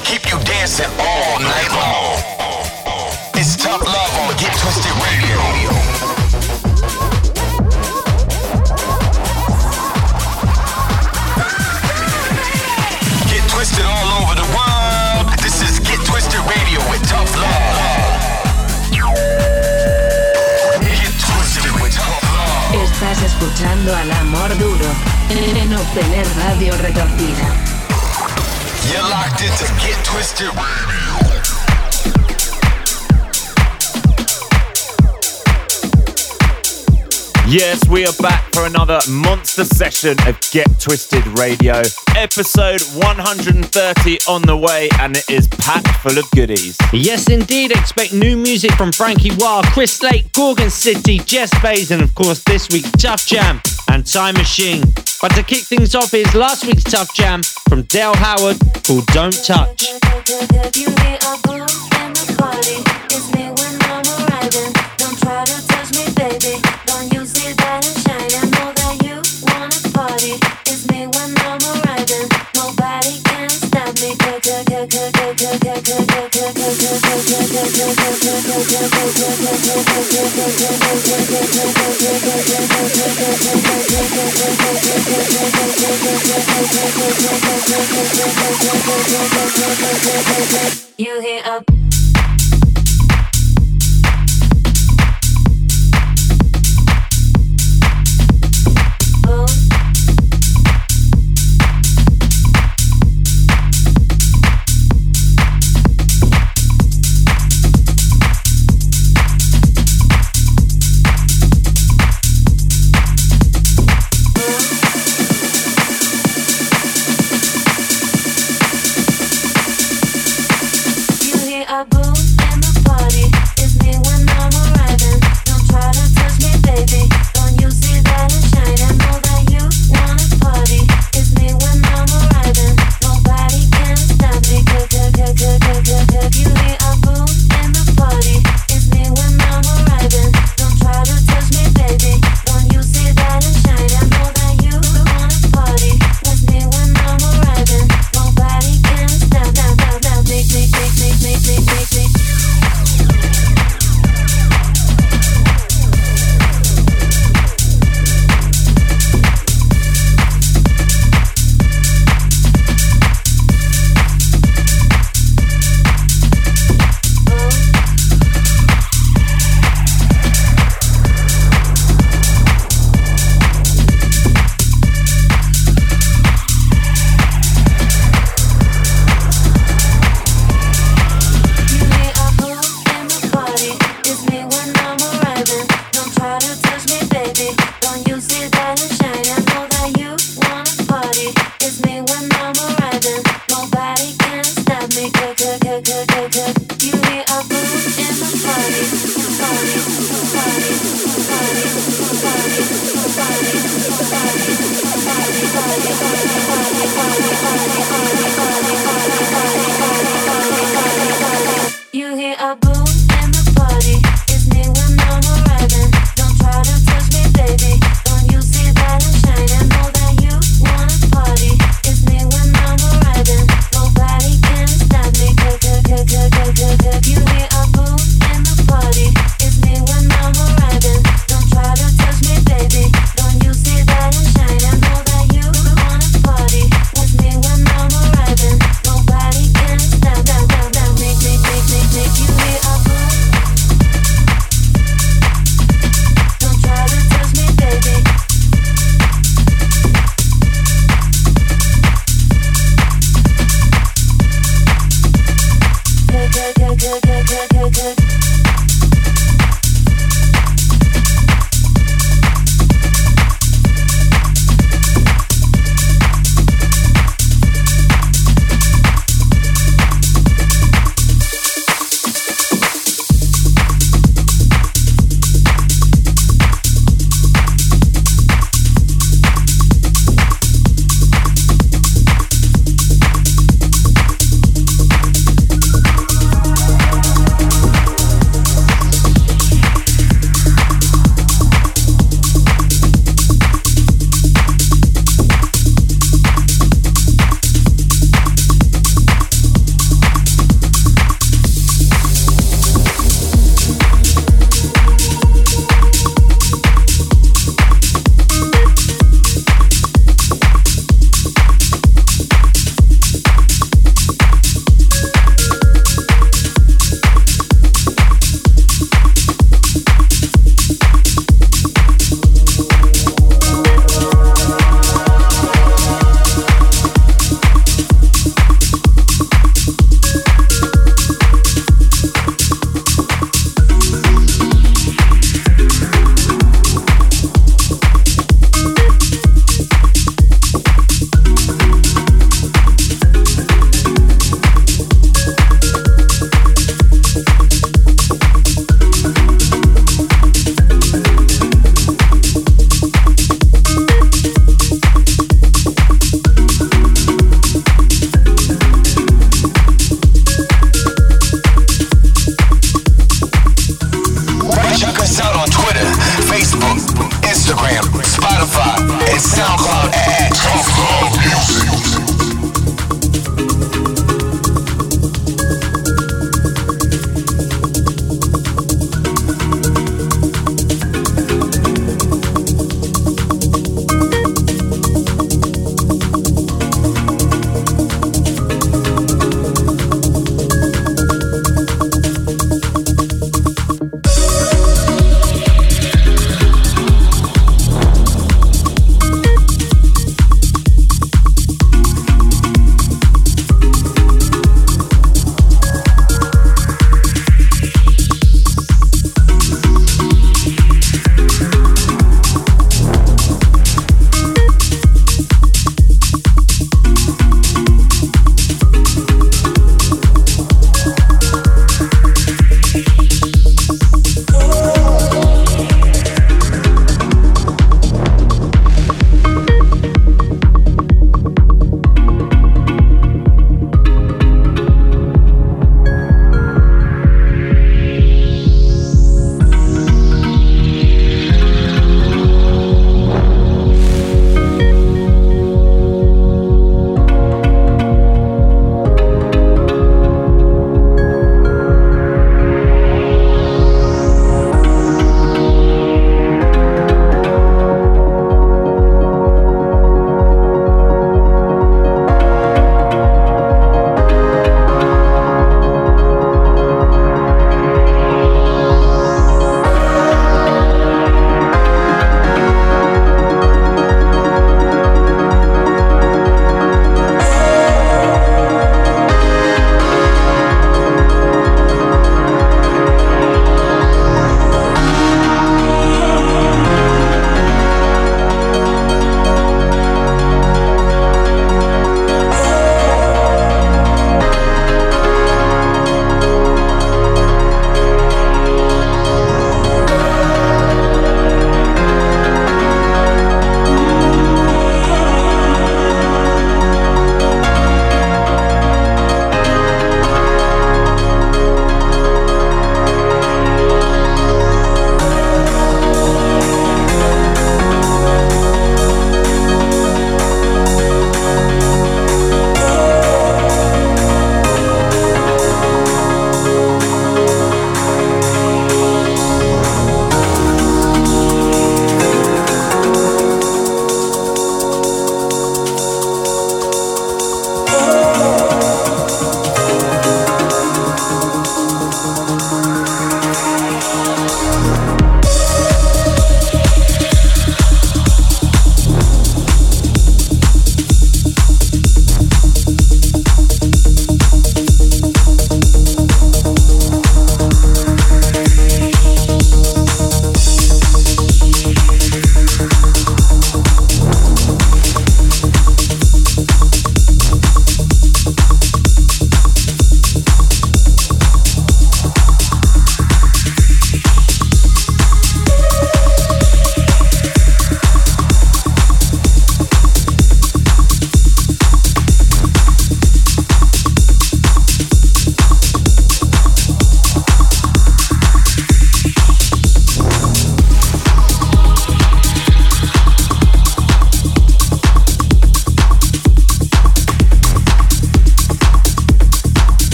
keep you dancing all night long. It's tough love on Get Twisted Radio. Get twisted all over the world. This is Get Twisted Radio with Tough Love. Get twisted with Tough Love. Estás escuchando al amor duro en obtener radio retorcida. You're locked into Get Twisted Radio. Yes, we are back for another monster session of Get Twisted Radio. Episode 130 on the way, and it is packed full of goodies. Yes, indeed. Expect new music from Frankie Wild, Chris Lake, Gorgon City, Jess Bays, and of course this week's Tough Jam and Time Machine. But to kick things off is last week's Tough Jam from Dale Howard called Don't Touch. You hear up.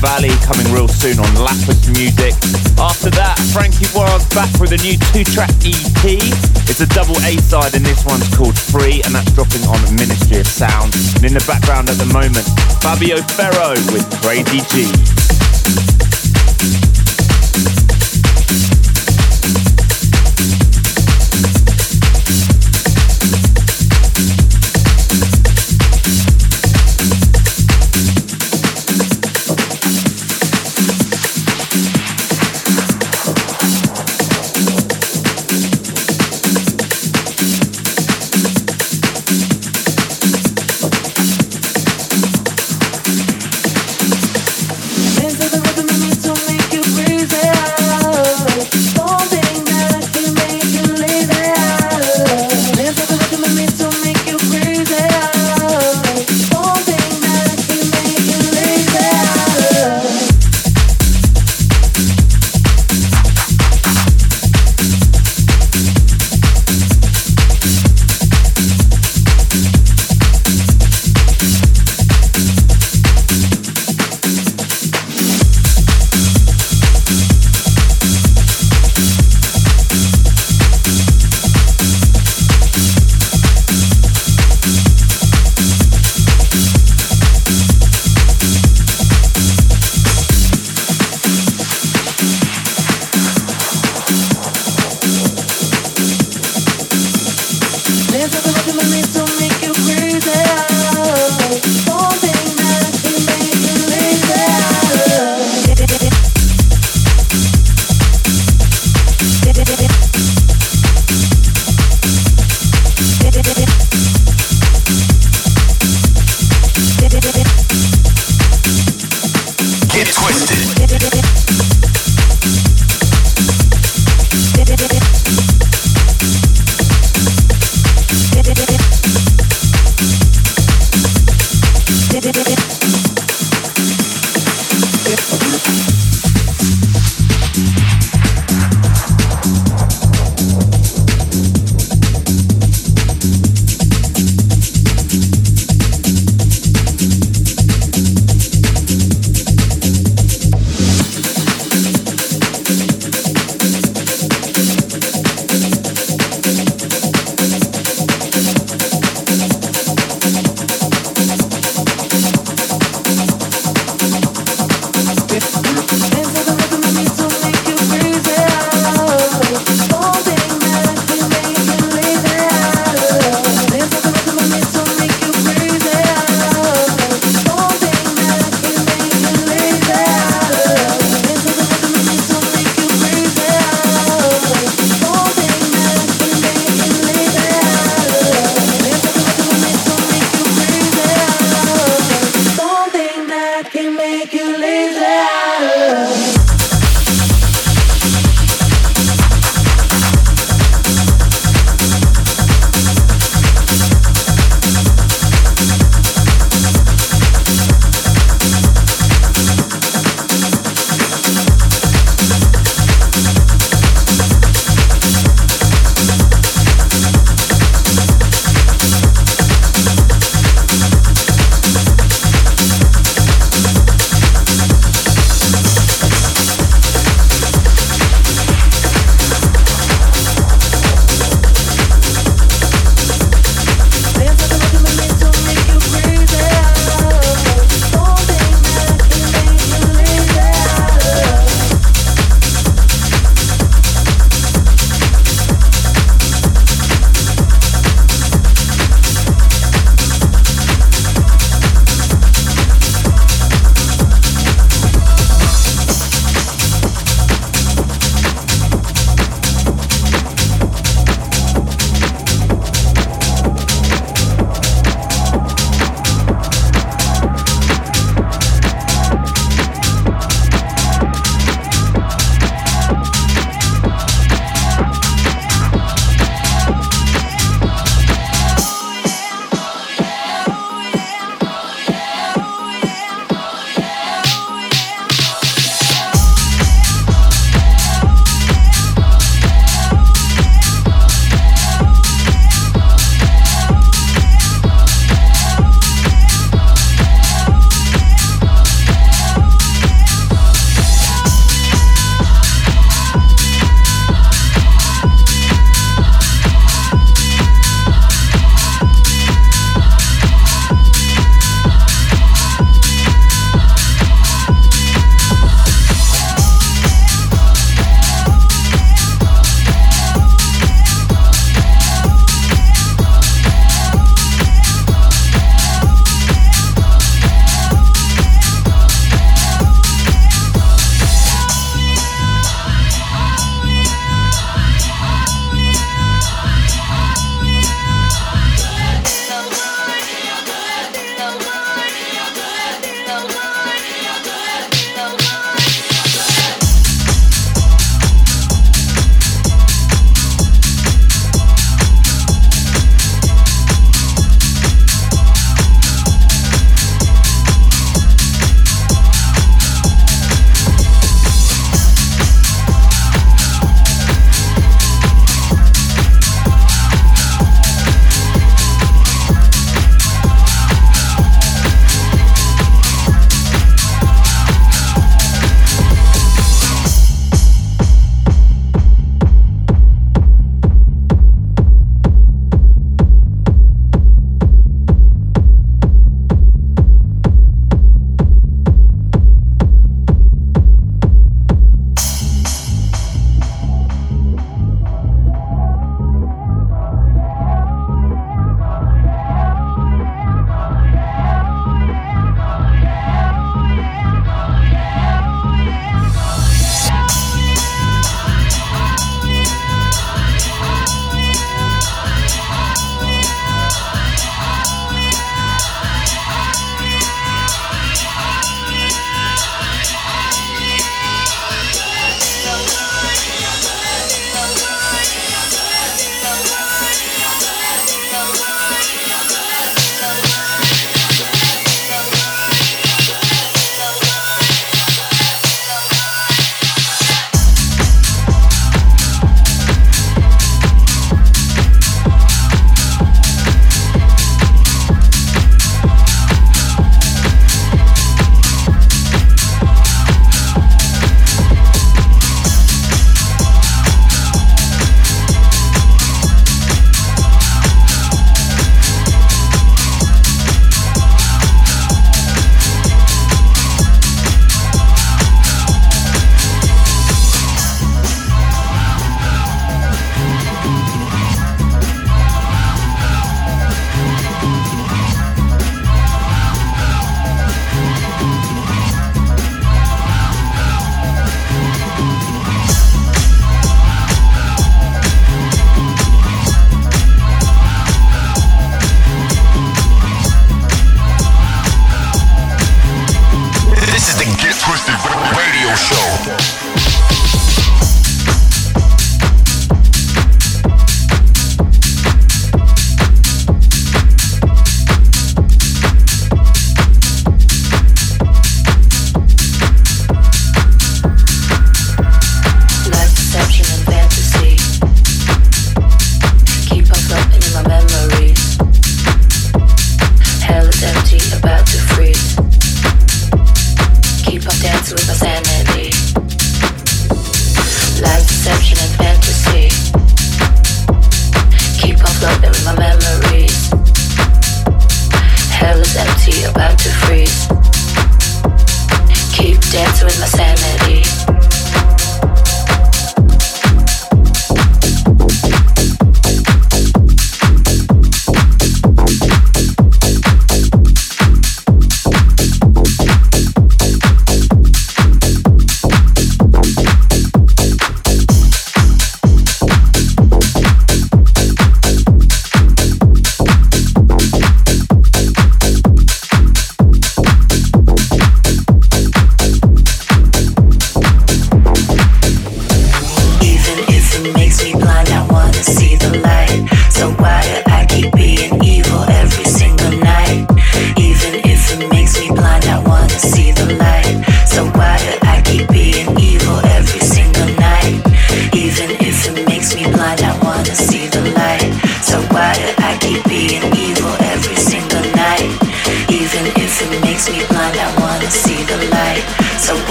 Valley, coming real soon on Lapis Music. After that, Frankie Wire's back with a new two-track EP. It's a double A-side and this one's called Free and that's dropping on Ministry of Sound. And in the background at the moment, Fabio Ferro with Crazy G.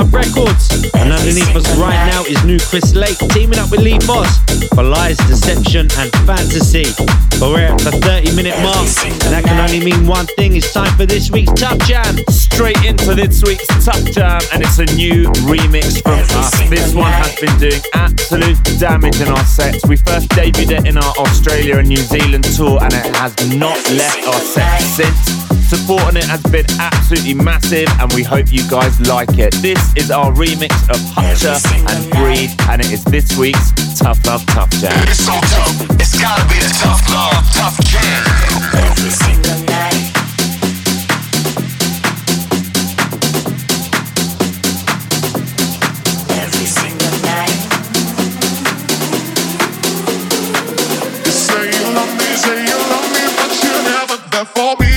Love Records. And underneath us right now is new Chris Lake teaming up with Lee Foss for Lies, Deception and Fantasy. But we're at the 30 minute mark and that can only mean one thing. It's time for this week's Tough Jam. Straight into this week's Tough Jam and it's a new remix from us. This one has been doing absolute damage in our sets. We first debuted it in our Australia and New Zealand tour and it has not left our set since. Support on it has been absolutely massive and we hope you guys like it. This is our remix of Hutcher and Breed and it is this week's Tough Love Tough Jam. It's so tough, it's gotta be the Tough Love Tough Jam. For me.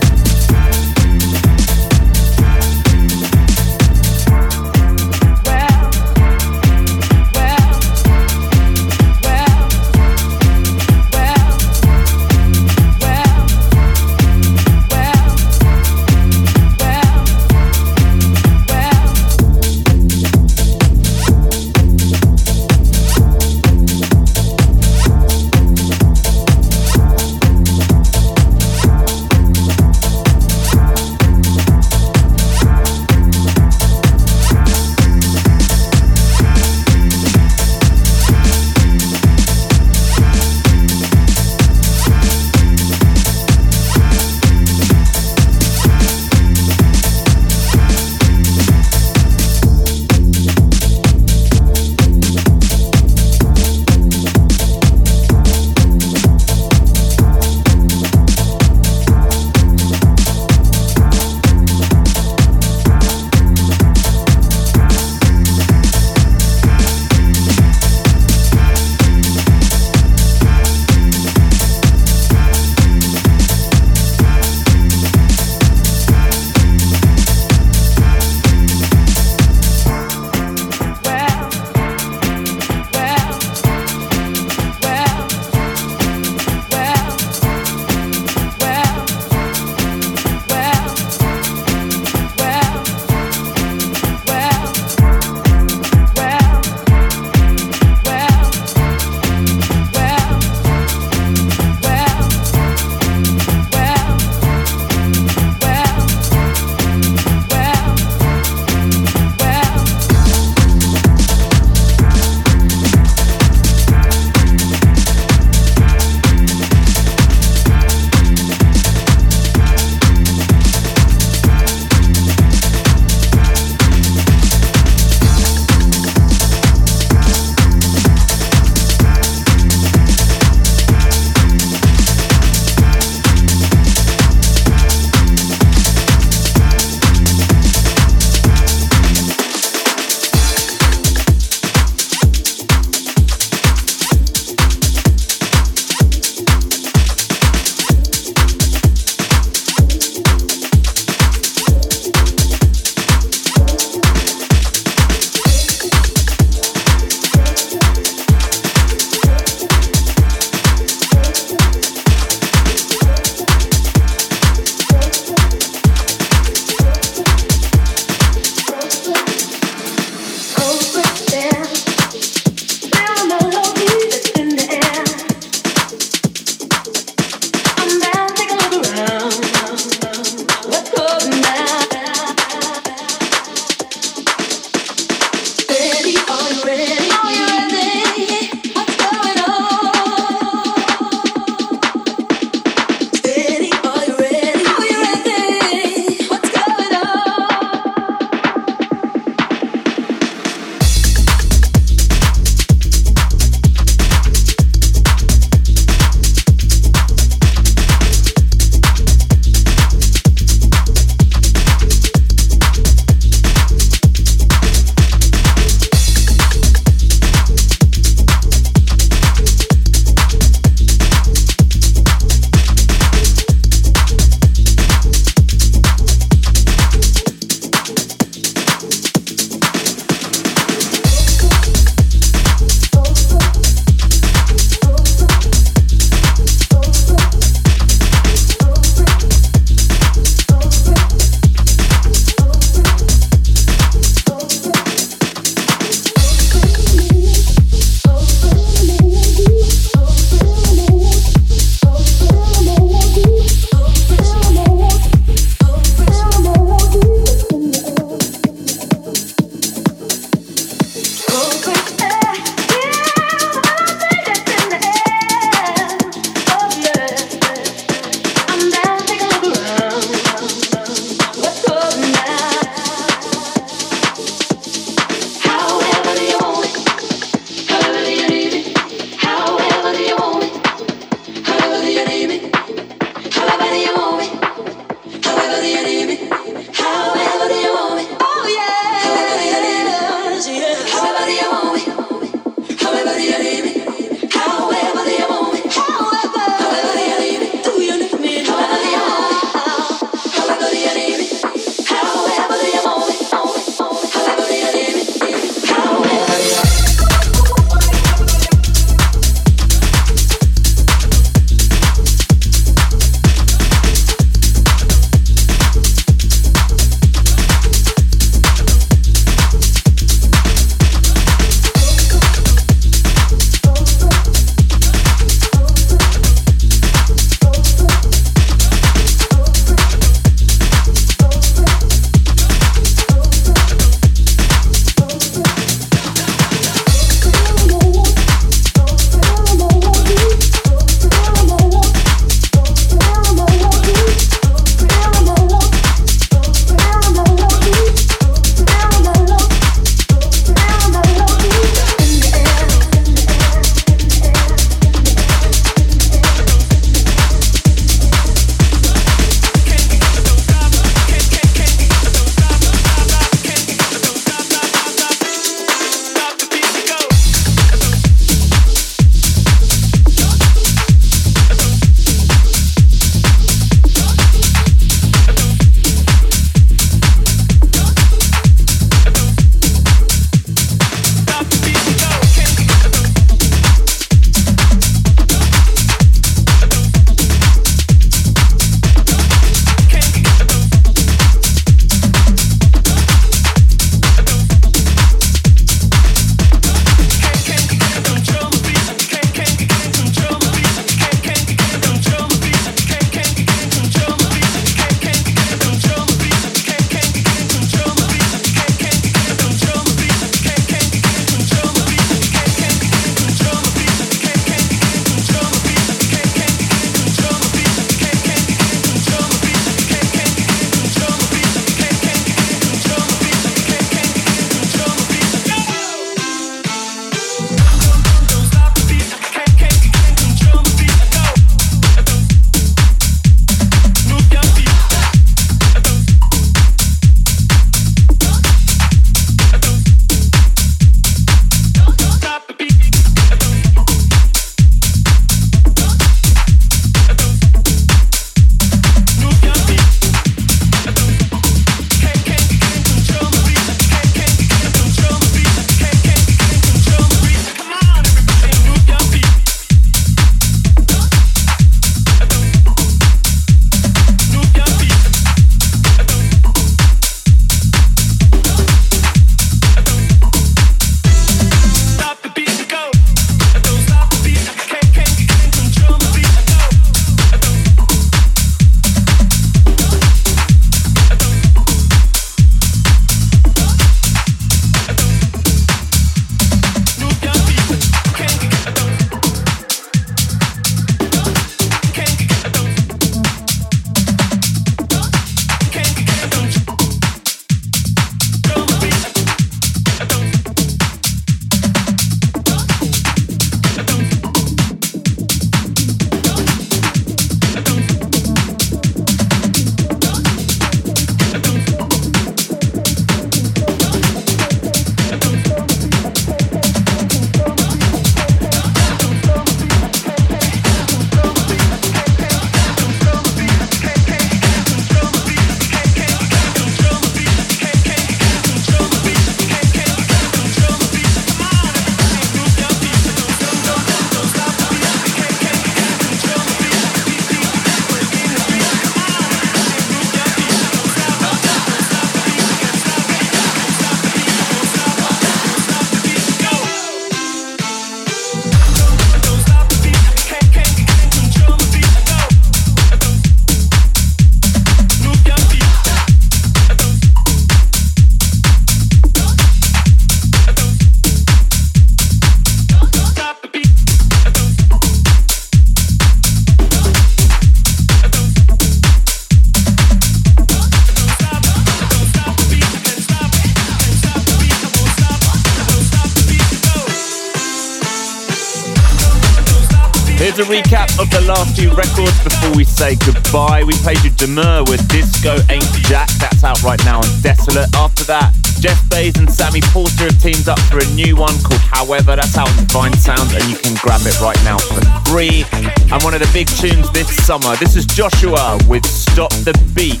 Few records before we say goodbye. We played you Demur with Disco Ain't Jack. That's out right now on Desolat. After that, Jeff Bays and Sammy Porter have teamed up for a new one called However. That's out on Divine Sound and you can grab it right now for free. And one of the big tunes this summer. This is Joshua with Stop the Beat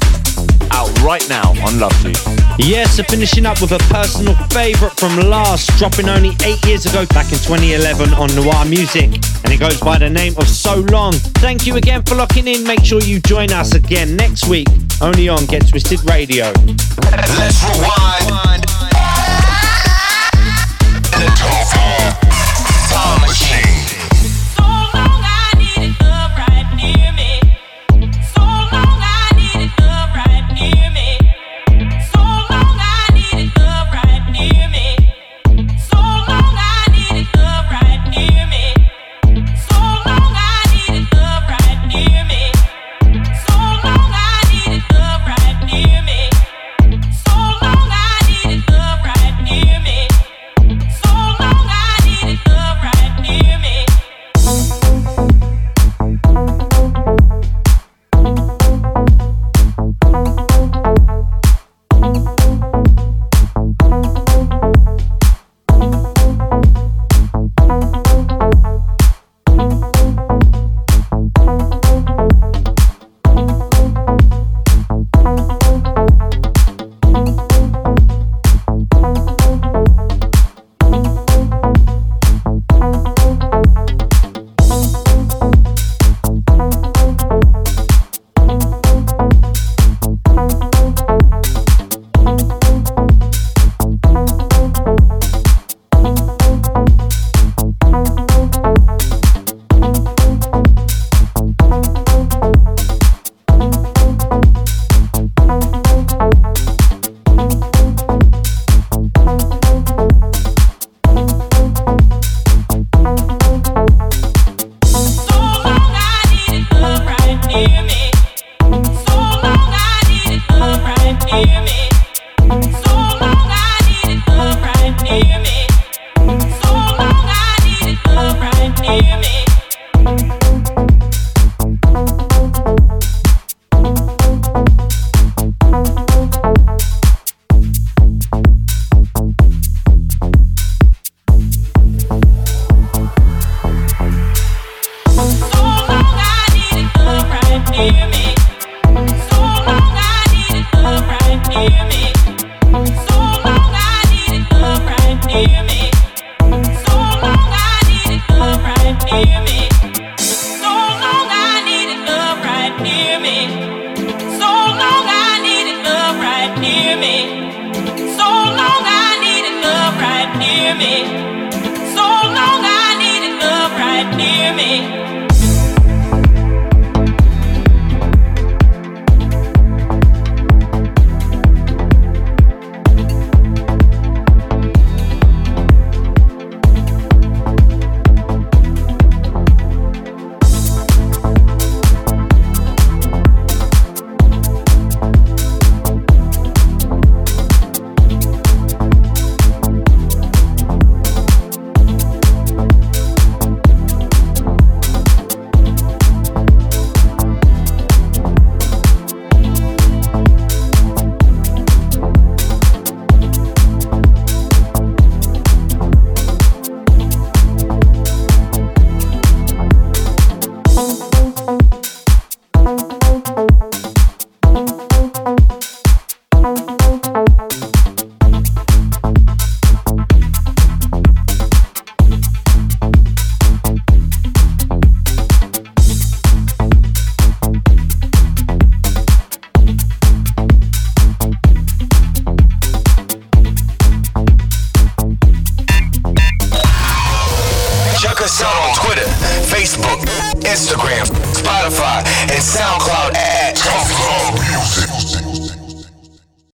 out right now on Lovely. You. Yes, so finishing up with a personal favourite from Last, dropping only eight years ago back in 2011 on Noir Music. And it goes by the name of So Long. Thank you again for locking in. Make sure you join us again next week, only on Get Twisted Radio. Let's rewind.